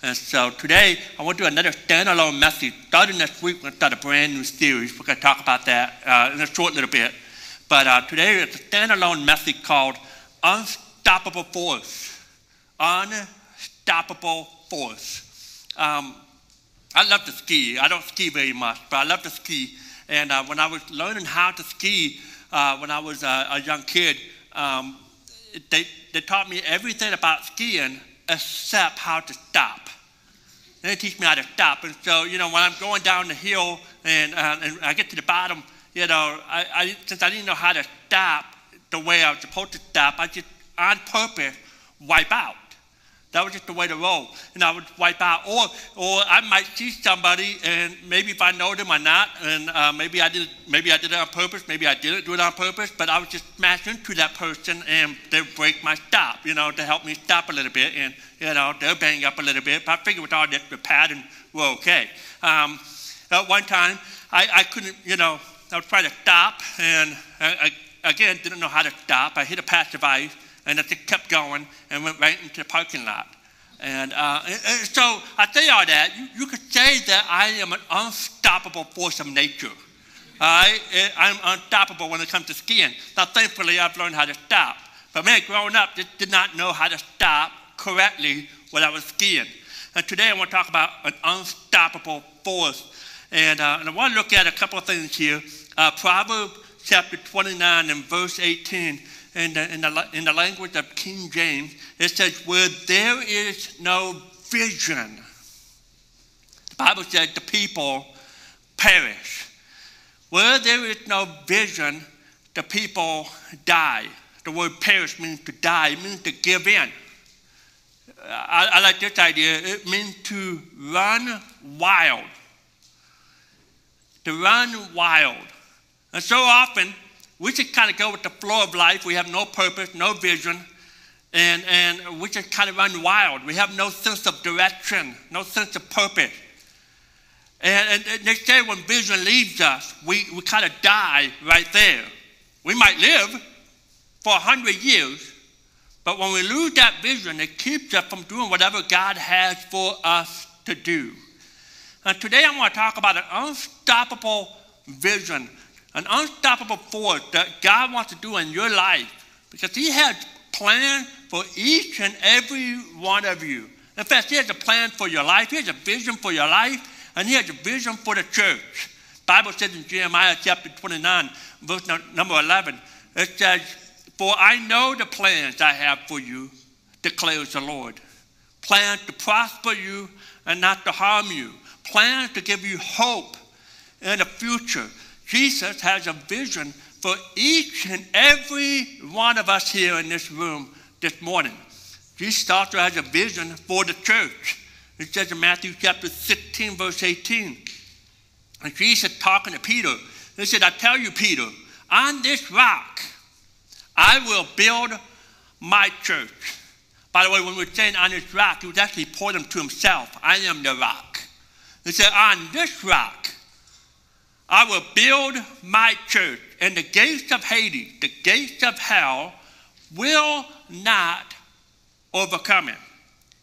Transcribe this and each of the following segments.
And so today, I want to do another standalone message. Starting next week, we're going to start a brand new series. We're going to talk about that uh, in a short little bit. But uh, today, it's a standalone message called Unstoppable Force. Unstoppable Force. Um, I love to ski. I don't ski very much, but I love to ski. And uh, when I was learning how to ski uh, when I was a young kid, um, they, they taught me everything about skiing except how to stop. They teach me how to stop. And so, you know, when I'm going down the hill and, uh, and I get to the bottom, you know, I, I, since I didn't know how to stop the way I was supposed to stop, I just on purpose wipe out. That was just the way to roll. And I would wipe out. Or, or I might see somebody, and maybe if I know them or not, and uh, maybe, I did, maybe I did it on purpose, maybe I didn't do it on purpose, but I would just smash into that person and they break my stop, you know, to help me stop a little bit. And, you know, they'll bang up a little bit. But I figured with all that, the pattern, we're okay. Um, at one time, I, I couldn't, you know, I was trying to stop, and I, I, again, didn't know how to stop. I hit a patch of ice and it kept going and went right into the parking lot. And, uh, and, so I say all that, you, you, could say that I am an unstoppable force of nature. I, I'm unstoppable when it comes to skiing. Now, thankfully, I've learned how to stop. But man, growing up, just did not know how to stop correctly when I was skiing. And today I want to talk about an unstoppable force. And, uh, and I want to look at a couple of things here. Uh, Proverbs chapter 29 and verse 18 in the, in the, in the language of King James, it says, Where there is no vision, the Bible says the people perish. Where there is no vision, the people die. The word perish means to die, it means to give in. I, I like this idea. It means to run wild. To run wild. And so often, we just kind of go with the flow of life. We have no purpose, no vision, and, and we just kind of run wild. We have no sense of direction, no sense of purpose. And, and, they say when vision leaves us, we, we kind of die right there. We might live for a hundred years, but when we lose that vision, it keeps us from doing whatever God has for us to do. And today I want to talk about an unstoppable vision an unstoppable force that God wants to do in your life because He has planned for each and every one of you. In fact, He has a plan for your life, He has a vision for your life, and He has a vision for the church. Bible says in Jeremiah chapter 29, verse number 11, it says, For I know the plans I have for you, declares the Lord. Plans to prosper you and not to harm you. Plans to give you hope and a future. Jesus has a vision for each and every one of us here in this room this morning. Jesus also has a vision for the church. It says in Matthew chapter 16, verse 18. And Jesus talking to Peter, he said, I tell you, Peter, on this rock I will build my church. By the way, when we're saying on this rock, he was actually pointing to himself. I am the rock. He said, On this rock I will build my church, and the gates of Hades, the gates of hell, will not overcome it.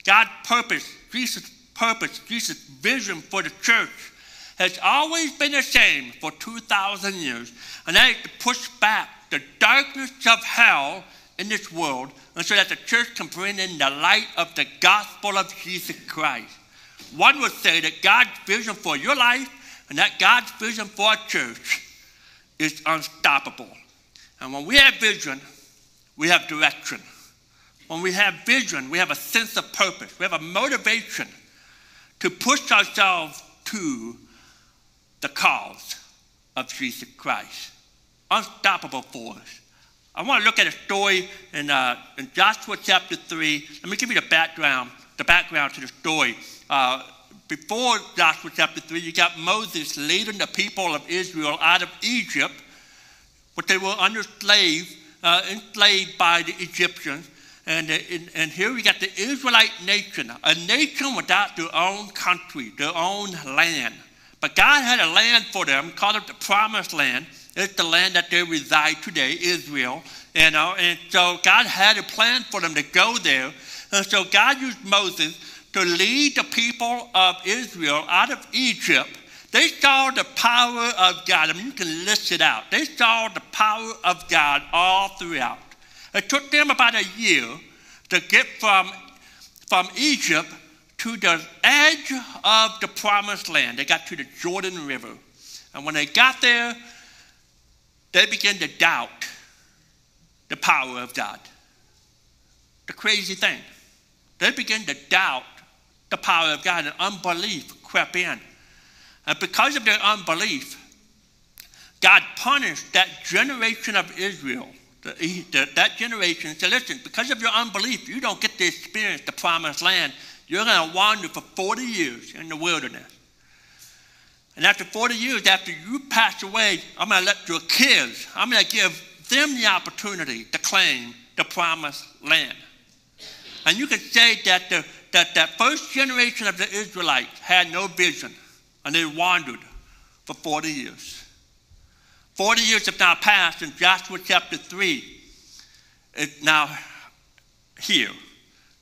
God's purpose, Jesus' purpose, Jesus' vision for the church has always been the same for 2,000 years, and that is to push back the darkness of hell in this world, and so that the church can bring in the light of the gospel of Jesus Christ. One would say that God's vision for your life and that God's vision for our church is unstoppable. And when we have vision, we have direction. When we have vision, we have a sense of purpose. We have a motivation to push ourselves to the cause of Jesus Christ. Unstoppable force. I want to look at a story in, uh, in Joshua chapter 3. Let me give you the background, the background to the story. Uh, before Joshua chapter 3, you got Moses leading the people of Israel out of Egypt, but they were under slave, uh, enslaved by the Egyptians. And, uh, and here we got the Israelite nation, a nation without their own country, their own land. But God had a land for them, called it the Promised Land. It's the land that they reside today, Israel. You know, and so God had a plan for them to go there. And so God used Moses to lead the people of Israel out of Egypt, they saw the power of God. I mean, you can list it out. They saw the power of God all throughout. It took them about a year to get from, from Egypt to the edge of the promised land. They got to the Jordan River. And when they got there, they began to doubt the power of God. The crazy thing. They began to doubt the power of God, and unbelief crept in. And because of their unbelief, God punished that generation of Israel. That generation said, listen, because of your unbelief, you don't get to experience the promised land. You're going to wander for 40 years in the wilderness. And after 40 years, after you pass away, I'm going to let your kids, I'm going to give them the opportunity to claim the promised land. And you can say that the, that, that first generation of the Israelites had no vision and they wandered for 40 years. 40 years have now passed in Joshua chapter 3. It's now here.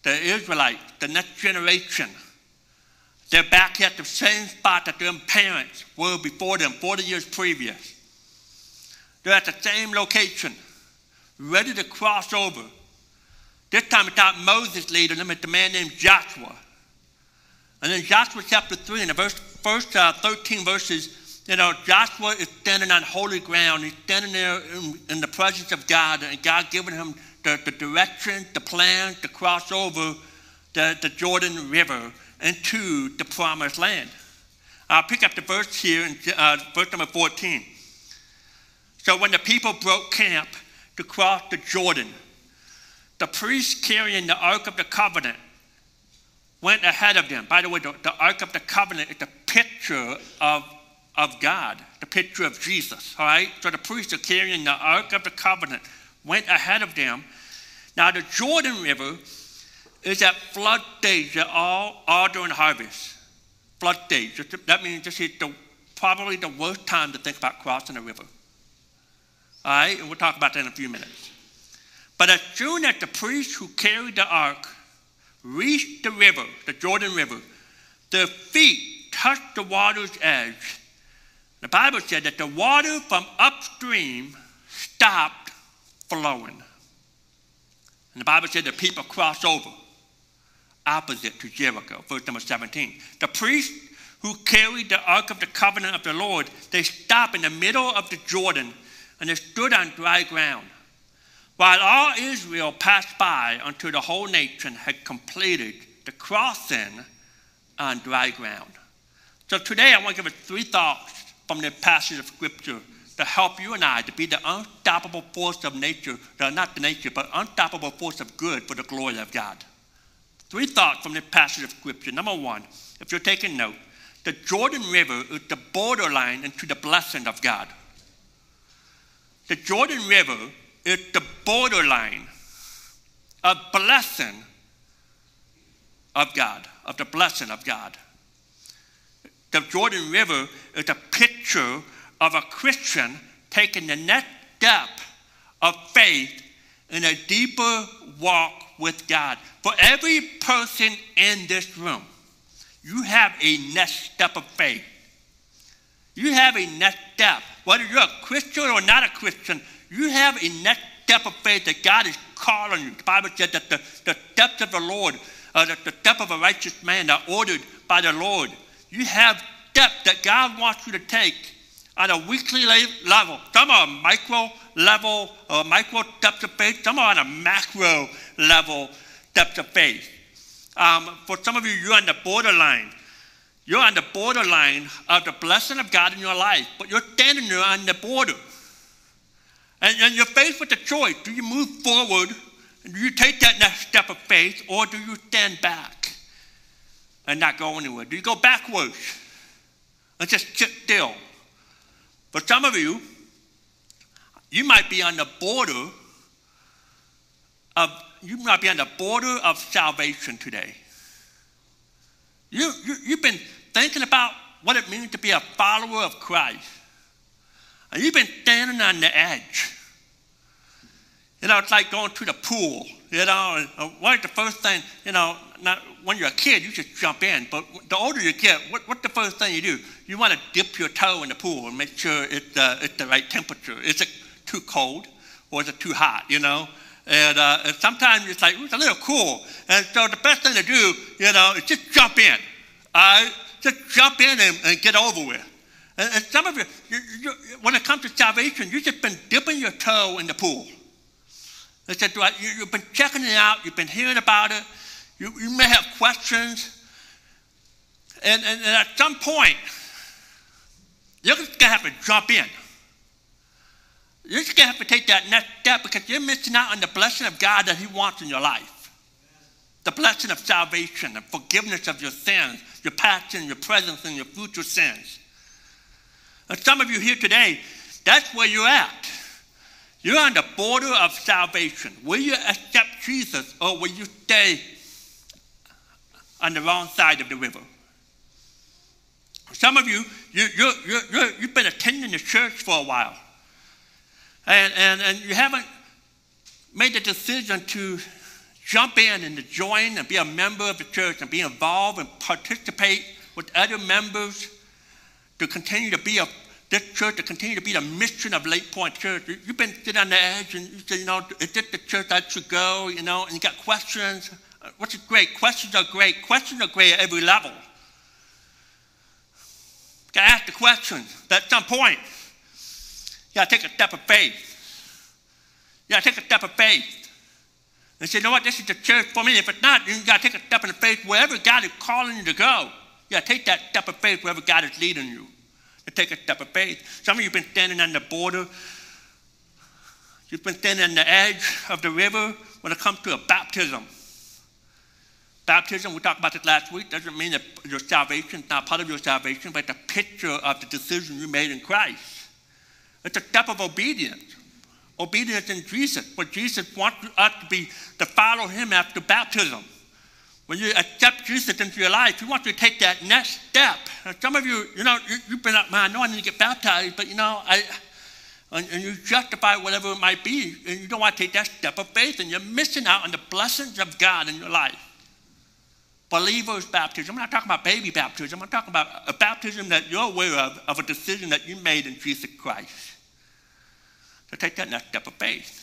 The Israelites, the next generation, they're back at the same spot that their parents were before them 40 years previous. They're at the same location, ready to cross over this time it's not Moses leading them, it's a man named Joshua. And in Joshua chapter 3, in the verse, first uh, 13 verses, you know, Joshua is standing on holy ground. He's standing there in, in the presence of God, and God giving him the, the direction, the plan to cross over the, the Jordan River into the promised land. I'll pick up the verse here in uh, verse number 14. So when the people broke camp to cross the Jordan, the priest carrying the Ark of the Covenant went ahead of them. By the way, the, the Ark of the Covenant is the picture of, of God, the picture of Jesus. All right? So the priests are carrying the Ark of the Covenant went ahead of them. Now, the Jordan River is at flood stage all, all during harvest. Flood stage. That means this is the, probably the worst time to think about crossing a river. All right? And we'll talk about that in a few minutes. But as soon as the priest who carried the ark reached the river, the Jordan River, their feet touched the water's edge. The Bible said that the water from upstream stopped flowing. And the Bible said the people crossed over opposite to Jericho, verse number 17. The priest who carried the ark of the covenant of the Lord, they stopped in the middle of the Jordan and they stood on dry ground. While all Israel passed by until the whole nation had completed the crossing on dry ground. So today I want to give us three thoughts from the passage of Scripture to help you and I to be the unstoppable force of nature, uh, not the nature, but unstoppable force of good for the glory of God. Three thoughts from the passage of Scripture. Number one, if you're taking note, the Jordan River is the borderline into the blessing of God. The Jordan River is the borderline of blessing of God, of the blessing of God. The Jordan River is a picture of a Christian taking the next step of faith in a deeper walk with God. For every person in this room, you have a next step of faith. You have a next step. Whether you're a Christian or not a Christian, you have a next step of faith that God is calling you. The Bible said that the, the steps of the Lord, uh, the, the step of a righteous man are ordered by the Lord. You have steps that God wants you to take on a weekly level. Some are micro level, uh, micro steps of faith. Some are on a macro level steps of faith. Um, for some of you, you're on the borderline. You're on the borderline of the blessing of God in your life, but you're standing there on the border. And, and you're faced with a choice. Do you move forward? And do you take that next step of faith? Or do you stand back and not go anywhere? Do you go backwards and just sit still? For some of you, you might be on the border of you might be on the border of salvation today. You, you, you've been thinking about what it means to be a follower of Christ. And you've been standing on the edge. You know, it's like going to the pool You know, what the first thing, you know, not, when you're a kid, you just jump in. But the older you get, what, what's the first thing you do? You want to dip your toe in the pool and make sure it's, uh, it's the right temperature. Is it too cold or is it too hot, you know? And, uh, and sometimes it's like, it's a little cool. And so the best thing to do, you know, is just jump in. Just jump in and, and get over with. And, and some of you, you, you, when it comes to salvation, you've just been dipping your toe in the pool. They said, you, have been checking it out, you've been hearing about it, you, you may have questions. And, and, and at some point, you're just going to have to jump in. You're just going to have to take that next step because you're missing out on the blessing of God that He wants in your life. The blessing of salvation, the forgiveness of your sins, your past and your present and your future sins. And some of you here today, that's where you're at. You're on the border of salvation. Will you accept Jesus or will you stay on the wrong side of the river? Some of you, you, you, you, you, you've been attending the church for a while and, and, and you haven't made the decision to jump in and to join and be a member of the church and be involved and participate with other members to continue to be a this church to continue to be the mission of Lake Point Church. You've been sitting on the edge and you say, you know, is this the church I should go? You know, and you got questions, uh, which is great. Questions are great. Questions are great at every level. You got to ask the questions. But at some point, you got to take a step of faith. You got to take a step of faith. And say, you know what, this is the church for me. If it's not, you got to take a step of faith wherever God is calling you to go. You got to take that step of faith wherever God is leading you. Take a step of faith. Some of you have been standing on the border. You've been standing on the edge of the river when it comes to a baptism. Baptism, we talked about this last week, doesn't mean that your salvation is not part of your salvation, but a picture of the decision you made in Christ. It's a step of obedience. Obedience in Jesus. But Jesus wants us to be to follow him after baptism. When you accept Jesus into your life, you want to take that next step. And some of you, you know, you, have been like, man, I know I need to get baptized, but you know, I and, and you justify whatever it might be, and you don't want to take that step of faith, and you're missing out on the blessings of God in your life. Believer's baptism. I'm not talking about baby baptism. I'm talking about a baptism that you're aware of, of a decision that you made in Jesus Christ. So take that next step of faith.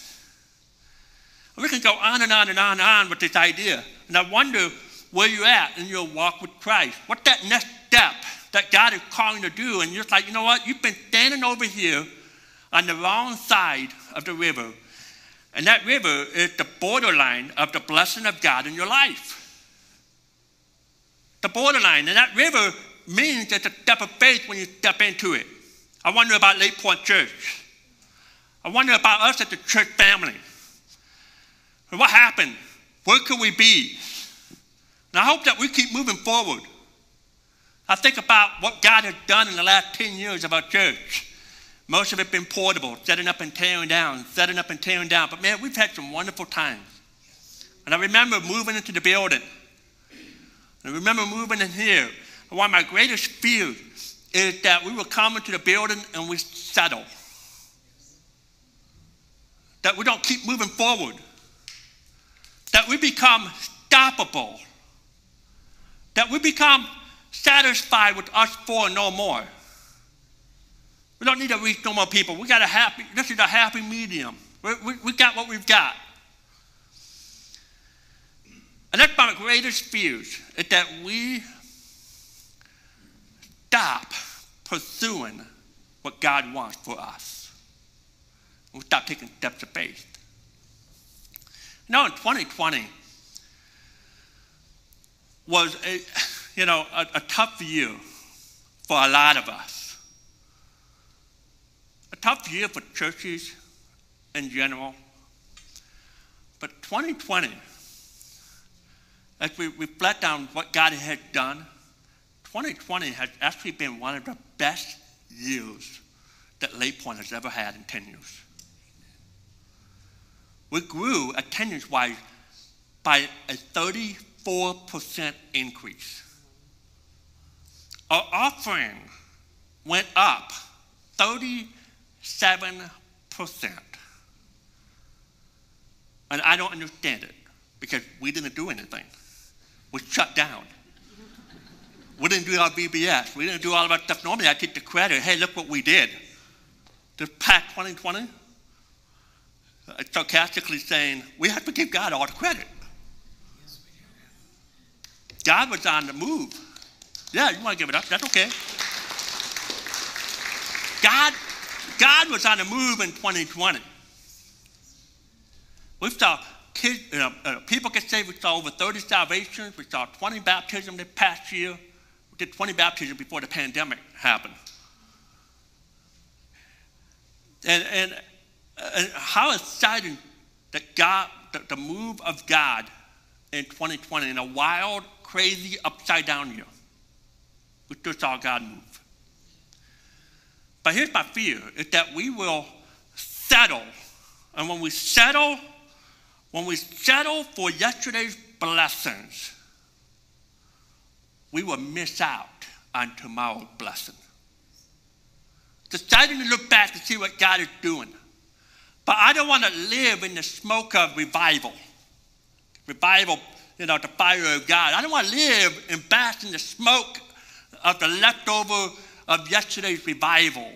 We can go on and on and on and on with this idea. And I wonder where you're at in your walk with Christ. What's that next step that God is calling you to do? And you're like, you know what? You've been standing over here on the wrong side of the river. And that river is the borderline of the blessing of God in your life. The borderline. And that river means it's a step of faith when you step into it. I wonder about Lake Point Church. I wonder about us as the church family. What happened? Where could we be? And I hope that we keep moving forward. I think about what God has done in the last 10 years of our church. Most of it been portable, setting up and tearing down, setting up and tearing down. But man, we've had some wonderful times. And I remember moving into the building. And I remember moving in here. And one of my greatest fears is that we will come into the building and we settle that we don't keep moving forward, that we become stoppable, that we become satisfied with us four no more. We don't need to reach no more people. We got a happy, this is a happy medium. We, we, we got what we've got. And that's my greatest fears, is that we stop pursuing what God wants for us. We stop taking steps of faith. Now in 2020 was a, you know, a, a tough year for a lot of us. A tough year for churches in general. But 2020, as we reflect on what God has done, 2020 has actually been one of the best years that Lake Point has ever had in 10 years we grew attendance wise by a 34% increase. Our offering went up 37%. And I don't understand it. because we didn't do anything. We shut down. We didn't do our VBS. We didn't do all of our stuff. Normally, I take the credit. Hey, look what we did. The PAC 2020, uh, sarcastically saying, we have to give God all the credit. God was on the move. Yeah, you want to give it up? That's okay. God, God was on the move in 2020. We saw kids, you know, uh, people get saved. We saw over 30 salvations. We saw 20 baptisms this past year. We did 20 baptisms before the pandemic happened. And, and, and how exciting that God, the, the move of God in 2020 in a wild, crazy, upside down year. We just saw God move. But here's my fear is that we will settle. And when we settle, when we settle for yesterday's blessings, we will miss out on tomorrow's blessing. Deciding to look back to see what God is doing. But I don't want to live in the smoke of revival. Revival, you know, the fire of God. I don't want to live and bask in the smoke of the leftover of yesterday's revival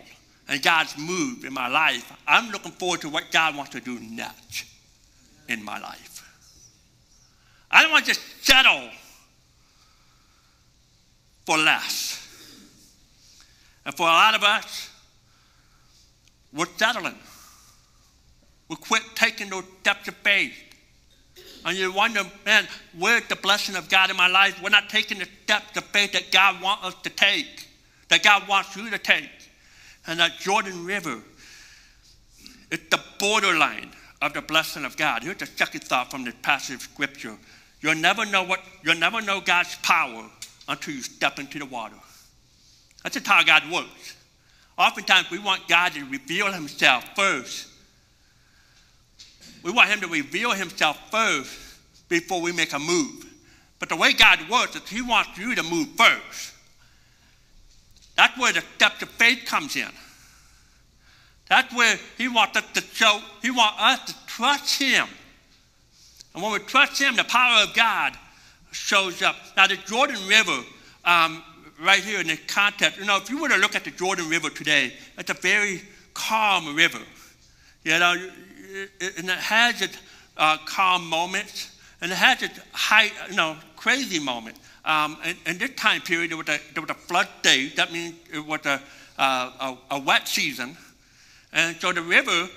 and God's move in my life. I'm looking forward to what God wants to do next in my life. I don't want to just settle for less. And for a lot of us, we're settling. We quit taking those steps of faith. And you wonder, man, where's the blessing of God in my life? We're not taking the steps of faith that God wants us to take, that God wants you to take. And that Jordan River, it's the borderline of the blessing of God. Here's the second thought from this passage of scripture. You'll never know what you'll never know God's power until you step into the water. That's just how God works. Oftentimes we want God to reveal himself first. We want him to reveal himself first before we make a move. But the way God works is he wants you to move first. That's where the step of faith comes in. That's where he wants us to show, he wants us to trust him. And when we trust him, the power of God shows up. Now, the Jordan River, um, right here in the context, you know, if you were to look at the Jordan River today, it's a very calm river. You know, and it has its uh, calm moments, and it has its high, you know, crazy moments. Um, in, in, this time period, there was a, there was a flood day. That means it was a, uh, a, a wet season. And so the river,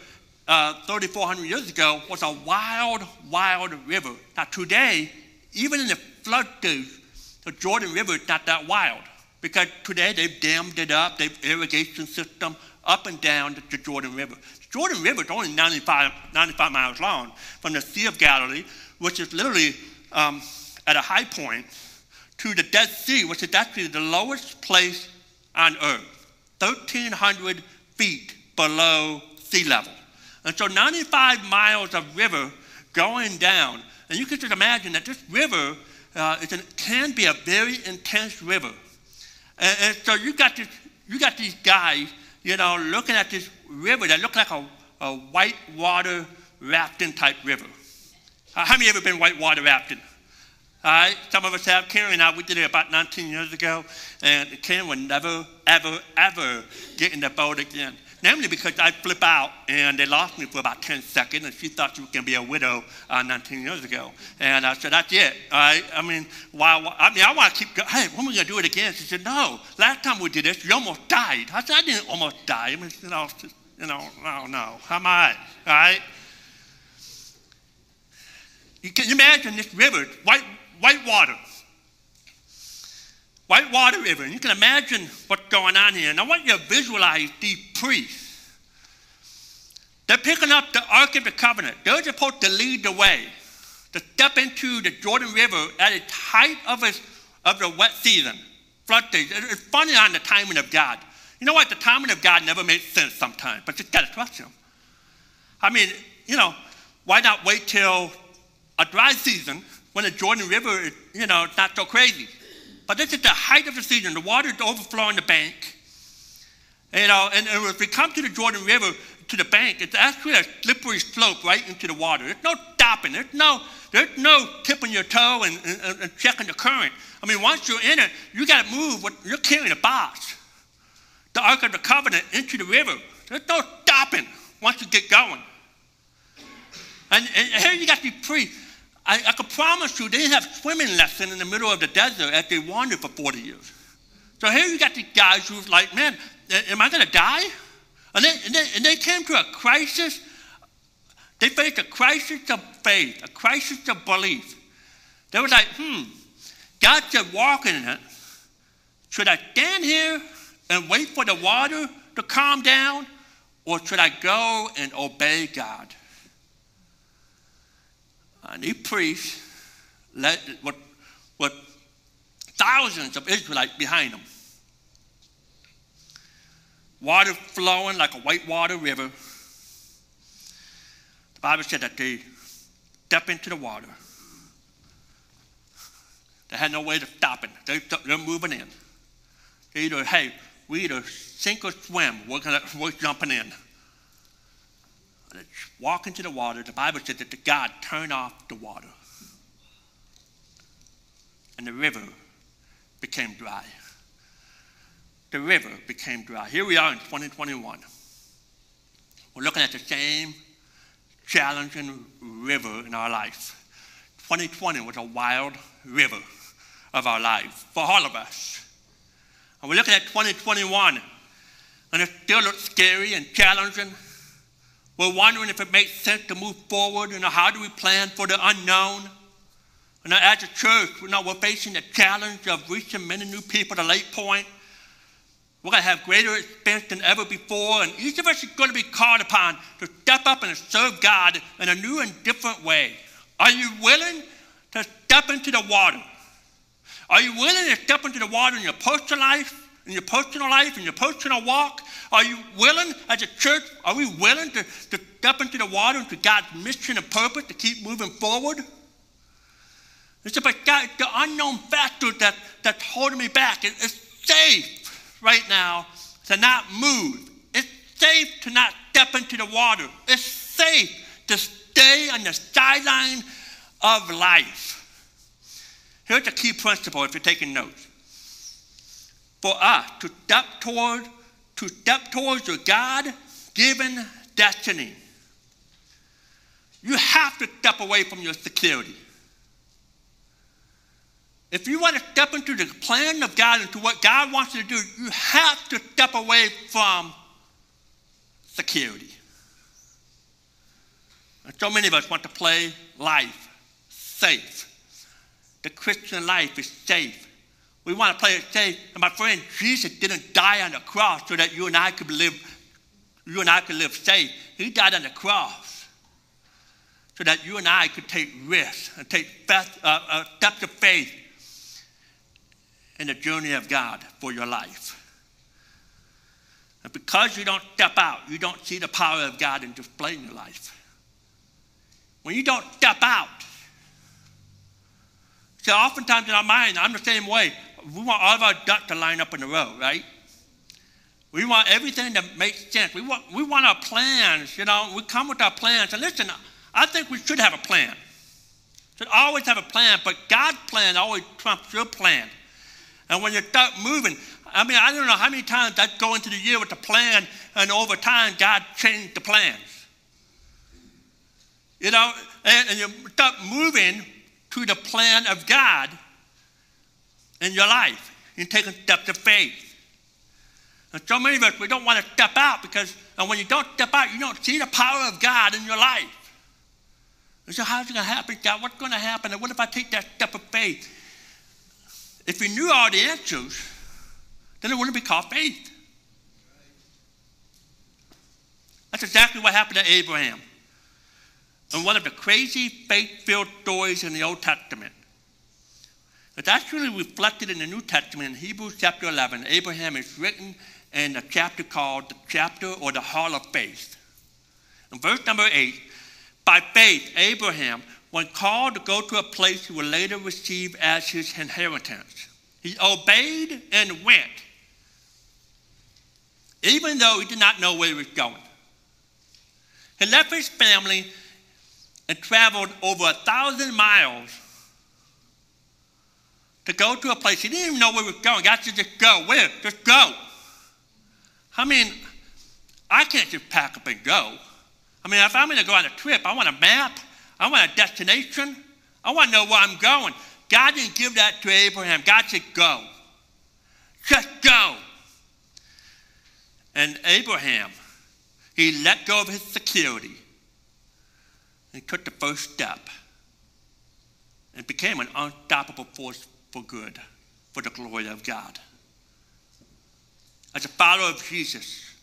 uh, 3,400 years ago, was a wild, wild river. Now today, even in the flood days, the Jordan River is not that wild because today they've dammed it up, they've irrigation system up and down the Jordan River. Jordan River is only 95, 95 miles long from the Sea of Galilee, which is literally um, at a high point, to the Dead Sea, which is actually the lowest place on earth, 1,300 feet below sea level. And so 95 miles of river going down. And you can just imagine that this river uh, an, can be a very intense river. And, and, so you got, this, you got these guys, you know, looking at this river that looked like a, a white water rafting type river. Uh, how many ever been white water rafting? All right, some of us have. Karen and I, we did it about 19 years ago, and Karen would never, ever, ever get in the boat again. Namely because I flip out and they lost me for about 10 seconds and she thought she was going to be a widow uh, 19 years ago. And I said, that's it. I, I mean, why, I mean, I want to keep going. Hey, when are we going to do it again? She said, no. Last time we did this, you almost died. I said, I didn't almost die. I mean, you know, you know, no, no. How am I? All right? You can imagine this river, white, white water. Whitewater River. And you can imagine what's going on here. And I want you to visualize these priests. They're picking up the Ark of the Covenant. They're supposed to lead the way, to step into the Jordan River at the height of, its, of the wet season, flood days. It's funny on the timing of God. You know what? The timing of God never makes sense sometimes, but you got to trust Him. I mean, you know, why not wait till a dry season when the Jordan River is, you know, not so crazy? But this is the height of the season. The water is overflowing the bank. You know, and, and we come to the Jordan River, to the bank, it's actually a slippery slope right into the water. There's no stopping. There's no, there's no tipping your toe and, and, and checking the current. I mean, once you're in it, you got to move. What, you're carrying a box, the Ark of the Covenant, into the river. There's no stopping once you get going. And, and here you got these priests. I, I can promise you, they didn't have swimming lessons in the middle of the desert as they wandered for 40 years. So here you got these guys who's like, man, am I going to die? And they, and, they, and they came to a crisis. They faced a crisis of faith, a crisis of belief. They were like, hmm, God said walk in it. Should I stand here and wait for the water to calm down? Or should I go and obey God? And he preached, led with, with thousands of Israelites behind him. Water flowing like a whitewater river. The Bible said that they step into the water. They had no way to stop it. They, they're moving in. They either, hey, we either sink or swim. We're, gonna, we're jumping in. And walk into the water. The Bible said that the God turned off the water. And the river became dry. The river became dry. Here we are in 2021. We're looking at the same challenging river in our life. 2020 was a wild river of our life for all of us. And we're looking at 2021, and it still looks scary and challenging. We're wondering if it makes sense to move forward, and how do we plan for the unknown? And as a church, know, we're facing the challenge of reaching many new people to Lake Point. We're going to have greater expense than ever before, and each of us is going to be called upon to step up and serve God in a new and different way. Are you willing to step into the water? Are you willing to step into the water in your personal life, in your personal life, in your personal walk? Are you willing, as a church, are we willing to, to step into the water into God's mission and purpose to keep moving forward? It's about God, the unknown factor that, that's holding me back. It, it's safe right now to not move. It's safe to not step into the water. It's safe to stay on the sideline of life. Here's the key principle if you're taking notes. For us to step toward, to step towards your God-given destiny, you have to step away from your security. If you want to step into the plan of God, into what God wants you to do, you have to step away from security. And so many of us want to play life safe. The Christian life is safe. We want to play it safe. And my friend, Jesus didn't die on the cross so that you and I could live, you and I could live safe. He died on the cross so that you and I could take risks and take uh, uh, steps of faith in the journey of God for your life. And because you don't step out, you don't see the power of God in display in your life. When you don't step out, so oftentimes in our mind, I'm the same way. We want all of our ducks to line up in a row, right? We want everything to make sense. We want, we want our plans, you know, we come with our plans. And listen, I think we should have a plan. Should always have a plan, but God's plan always trumps your plan. And when you start moving, I mean, I don't know how many times I go into the year with a plan, and over time, God changed the plans. You know, and, and you start moving to the plan of God in your life. You take a step of faith. And so many of us, we don't want to step out because, and when you don't step out, you don't see the power of God in your life. And so, how's it going to happen, God? What's going to happen? And what if I take that step of faith? If you knew all the answers, then it wouldn't be called faith. That's exactly what happened to Abraham and one of the crazy faith filled stories in the Old Testament. It's actually reflected in the New Testament in Hebrews chapter 11. Abraham is written in a chapter called the chapter or the hall of faith. In verse number 8, by faith, Abraham, when called to go to a place he would later receive as his inheritance, he obeyed and went, even though he did not know where he was going. He left his family and traveled over a thousand miles to go to a place. He didn't even know where he was going. God said, just go. Where? Just go. I mean, I can't just pack up and go. I mean, if I'm going to go on a trip, I want a map. I want a destination. I want to know where I'm going. God didn't give that to Abraham. God said, go. Just go. And Abraham, he let go of his security and took the first step and became an unstoppable force for good, for the glory of God. As a follower of Jesus,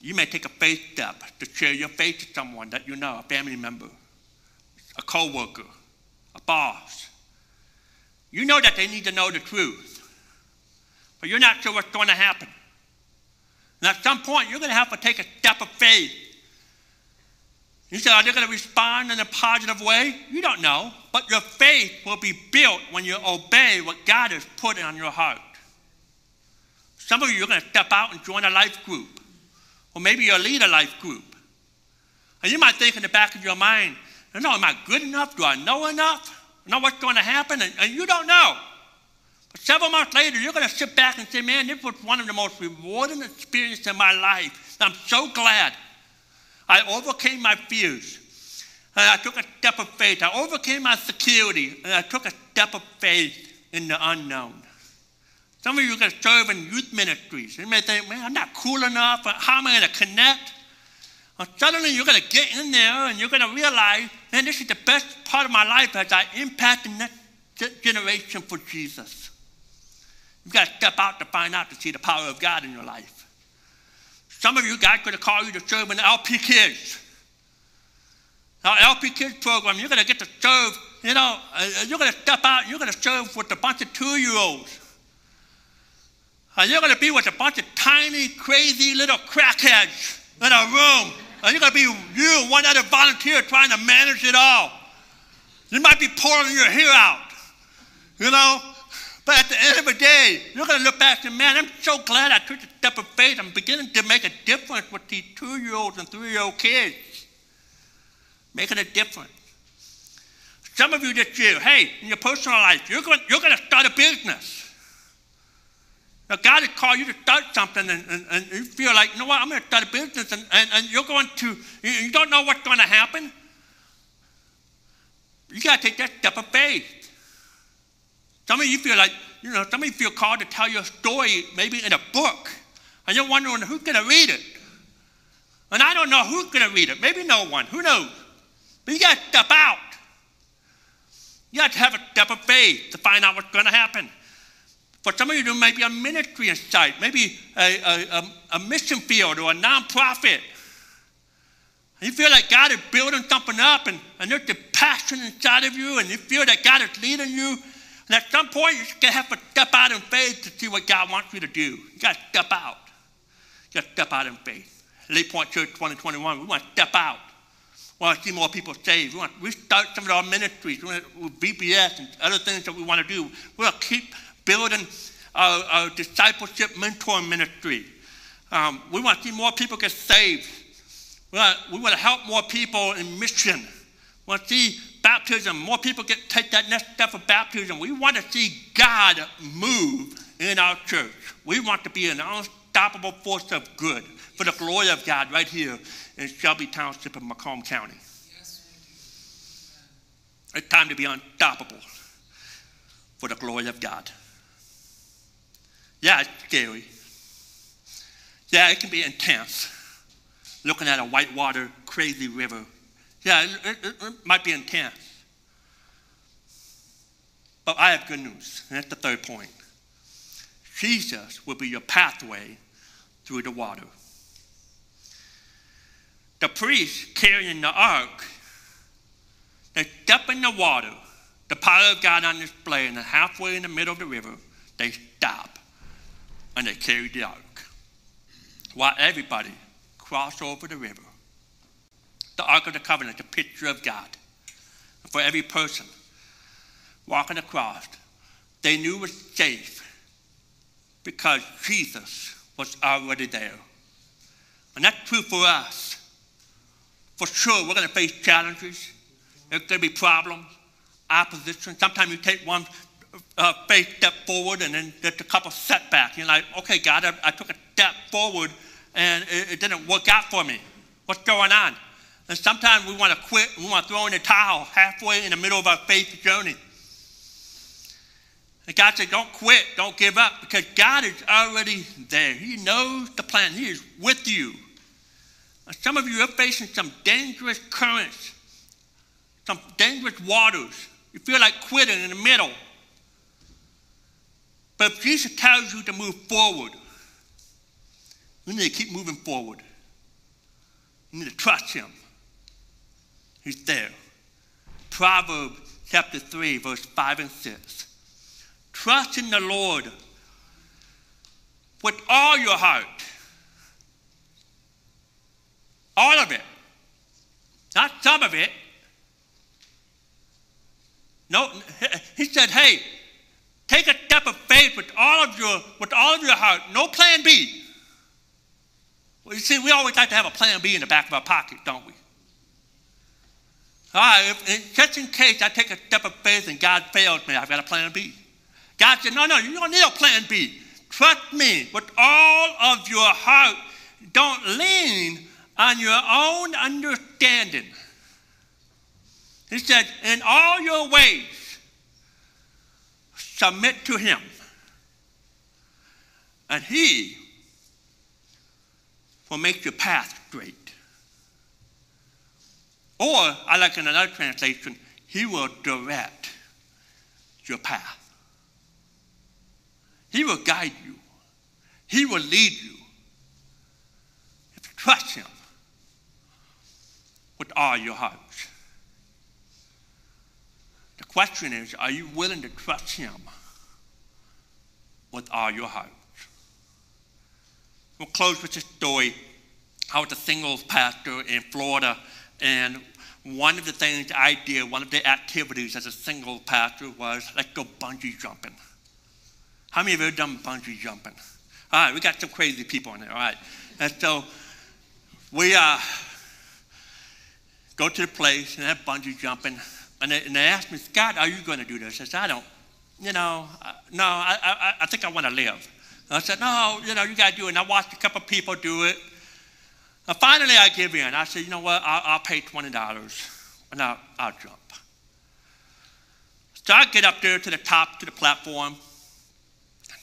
you may take a faith step to share your faith to someone that you know, a family member, a co-worker, a boss. You know that they need to know the truth, but you're not sure what's going to happen. And at some point, you're going to have to take a step of faith you say, are they going to respond in a positive way? You don't know. But your faith will be built when you obey what God has put on your heart. Some of you are going to step out and join a life group. Or maybe you'll lead a life group. And you might think in the back of your mind, no, am I good enough? Do I know enough? I Know what's going to happen? And, and you don't know. But several months later, you're going to sit back and say, man, this was one of the most rewarding experiences in my life. I'm so glad I overcame my fears. And I took a step of faith. I overcame my security. And I took a step of faith in the unknown. Some of you to serve in youth ministries. You may think, man, I'm not cool enough. How am I going to connect? Well, suddenly you're going to get in there and you're going to realize, man, this is the best part of my life as I impact the next generation for Jesus. You've got to step out to find out to see the power of God in your life. Some of you guys could have called you to serve in LP Kids. Our LP Kids program, you're going to get to serve, you know, uh, you're going to step out you're going to serve with a bunch of two year olds. And you're going to be with a bunch of tiny, crazy little crackheads in a room. And you're going to be you and one other volunteer trying to manage it all. You might be pouring your hair out, you know, but at the end of the day, you're going to look back and say, man, I'm so glad I took a step of faith. I'm beginning to make a difference with these two year olds and three year old kids. Making a difference. Some of you this year, hey, in your personal life, you're going, you're going to start a business. Now, God has called you to start something, and, and, and you feel like, you know what, I'm going to start a business, and, and, and you're going to, you, you don't know what's going to happen. You got to take that step of faith. Some of you feel like, you know, some of you feel called to tell your story maybe in a book. And you're wondering who's going to read it. And I don't know who's going to read it. Maybe no one. Who knows? But you got to step out. You have to have a step of faith to find out what's going to happen. For some of you, there may be a ministry in sight, maybe a, a, a, mission field or a nonprofit. And you feel like God is building something up and, and there's the passion inside of you and you feel that God is leading you and at some point, you're going to have to step out in faith to see what God wants you to do. You got to step out. You got to step out in faith. Lake Point Church 2021, we want to step out. We want to see more people saved. We want to restart some of our ministries We with VBS and other things that we want to do. We want to keep building our, our discipleship mentor ministry. Um, we want to see more people get saved. We want, we want to help more people in mission. We want to see baptism, more people get take that next step of baptism. We want to see God move in our church. We want to be an unstoppable force of good for the glory of God right here in Shelby Township in Macomb County. It's time to be unstoppable for the glory of God. Yeah, it's scary. Yeah, it can be intense looking at a whitewater, crazy river yeah, it, it, it might be intense. But I have good news, and that's the third point. Jesus will be your pathway through the water. The priests carrying the ark, they step in the water, the power of God on display, and halfway in the middle of the river, they stop and they carry the ark. While everybody cross over the river the Ark of the Covenant, the picture of God. For every person walking across, they knew it was safe because Jesus was already there. And that's true for us. For sure, we're going to face challenges. There's going to be problems, opposition. Sometimes you take one uh, faith step forward and then there's a couple setbacks. You're like, okay, God, I, I took a step forward and it, it, didn't work out for me. What's going on? And sometimes we want to quit, we want to throw in the towel halfway in the middle of our faith journey. And God said, don't quit, don't give up, because God is already there. He knows the plan, He is with you. And some of you are facing some dangerous currents, some dangerous waters. You feel like quitting in the middle. But if Jesus tells you to move forward, you need to keep moving forward. You need to trust Him. He's there. Proverbs chapter 3, verse 5 and 6. Trust in the Lord with all your heart. All of it. Not some of it. No, he said, hey, take a step of faith with all of your with all of your heart. No plan B. Well, you see, we always like to have a plan B in the back of our pocket, don't we? All right, if, just in case I take a step of faith and God fails me, I've got a plan B. God said, No, no, you don't need a plan B. Trust me with all of your heart. Don't lean on your own understanding. He said, In all your ways, submit to Him. And He will make your path straight. Or, I like in another translation, He will direct your path. He will guide you. He will lead you. If you trust Him with all your heart. The question is, are you willing to trust Him with all your heart? We'll close with this story. I was a singles pastor in Florida, and one of the things I did, one of the activities as a single pastor was let's go bungee jumping. How many of you have done bungee jumping? All right, we got some crazy people in there. All right. And so we uh, go to the place and have bungee jumping. And they, and they asked me, Scott, are you going to do this? I said, I don't, you know, uh, no, I, I, I think I want to live. And I said, no, you know, you got to do it. And I watched a couple people do it. And finally, I give in. I said, you know what, I'll, I'll pay $20 and I'll, I'll jump. So I get up there to the top, to the platform.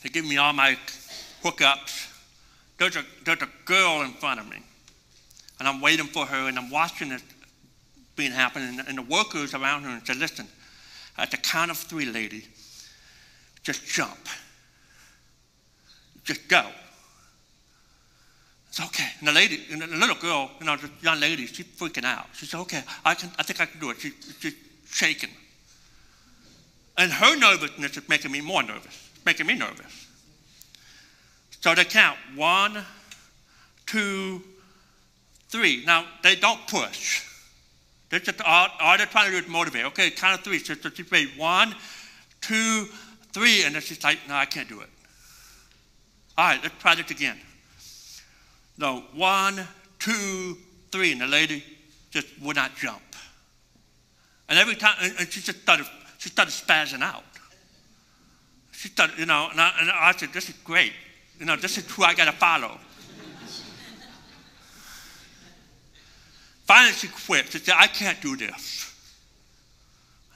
They give me all my hookups. There's a, there's a girl in front of me, and I'm waiting for her, and I'm watching it being happen, and, and the workers around her and said, listen, at the count of three, lady, just jump. Just go. Okay. And the lady, and the little girl, you know, the young lady, she's freaking out. She said, okay, I, can, I think I can do it. She, she's shaking. And her nervousness is making me more nervous making me nervous. So they count one, two, three. Now, they don't push. they're just, all, all they're trying to do is motivate. Okay, count of three. So, so she made one, two, three, and then she's like, no, I can't do it. All right, let's try this again. No, one, two, three, and the lady just would not jump. And every time, and she just started, she started spazzing out she started, you know, and I, and I said, this is great. You know, this is who I got to follow. Finally, she quit. She said, I can't do this.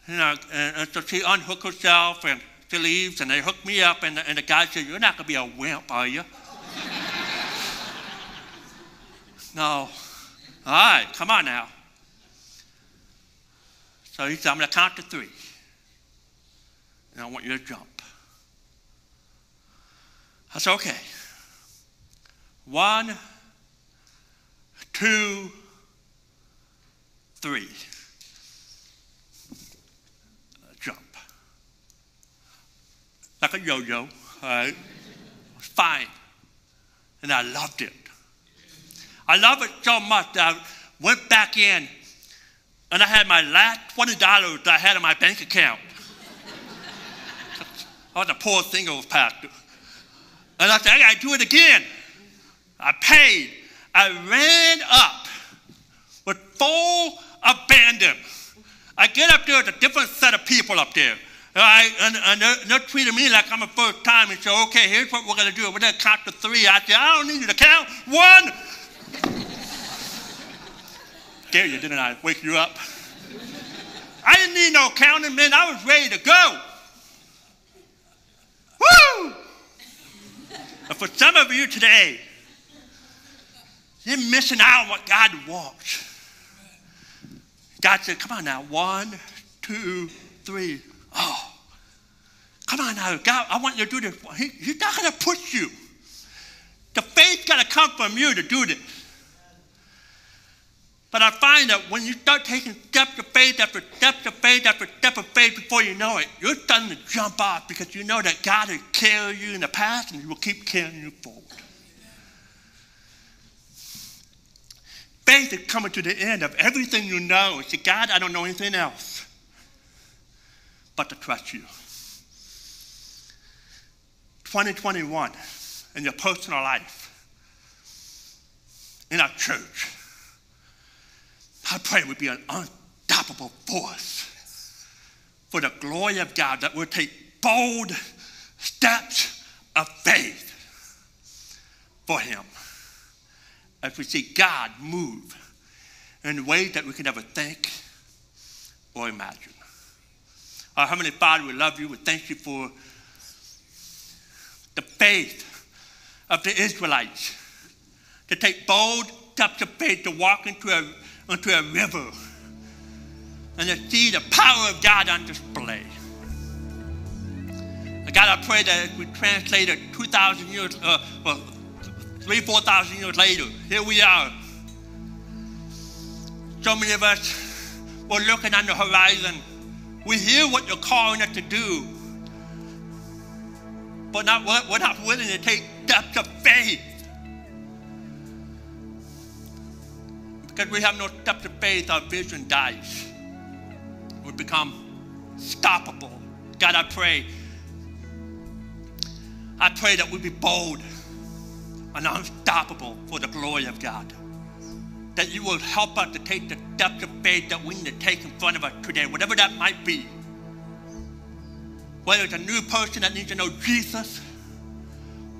You know, and, and so she unhooked herself and she leaves and they hook me up and, and the guy said, you're not going to be a wimp, are you? No. All right, come on now. So he said, I'm going to count to three. And I want you to jump. I said, okay. One, two, three. Jump. Like a yo yo. all right? Fine. And I loved it. I loved it so much that I went back in and I had my last $20 that I had in my bank account. I was a poor thing single pastor. And I said, I got to do it again. I paid. I ran up with full abandon. I get up there with a different set of people up there. And, and they're, they're, treating me like I'm a first time and say, okay, here's what we're going to do. We're going to count to three. I say, I don't need you to count. One. Scare you, didn't I? Wake you up. I didn't need no counting, man. I was ready to go. Woo! But for some of you today, you're missing out on what God wants. God said, come on now. One, two, three. Oh, come on now. God, I want you to do this. He, he's not going to push you. The faith got to come from you to do this. But I find that when you start taking steps of faith after steps of faith after step of faith before you know it, you're starting to jump off because you know that God has carried you in the past and He will keep carrying you forward. Faith is coming to the end of everything you know. Say, God, I don't know anything else but to trust you. 2021 in your personal life, in our church, I pray would be an unstoppable force for the glory of God that will take bold steps of faith for Him as we see God move in ways that we can never think or imagine. Our Heavenly Father, we love you. We thank you for the faith of the Israelites to take bold steps of faith to walk into a onto a river and to see the power of God on display. God, I pray that we translate it 2,000 years, uh, well, three, 4,000 years later, here we are. So many of us were looking on the horizon. We hear what you're calling us to do, but not, we're not willing to take steps of faith Because we have no steps of faith, our vision dies. We become stoppable. God, I pray. I pray that we be bold and unstoppable for the glory of God. That you will help us to take the steps of faith that we need to take in front of us today, whatever that might be. Whether it's a new person that needs to know Jesus,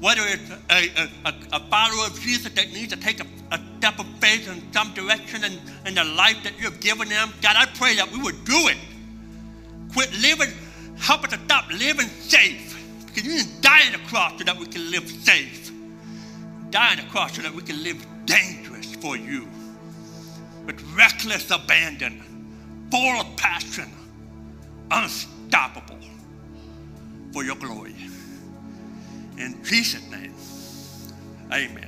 whether it's a, a, a, follower of Jesus that needs to take a, a step of faith in some direction in, in the life that you have given them, God, I pray that we would do it. Quit living, help us to stop living safe. Because you didn't die on the cross so that we can live safe. Die on the cross so that we can live dangerous for you. With reckless abandon, full of passion, unstoppable for your glory. In Jesus' name, amen.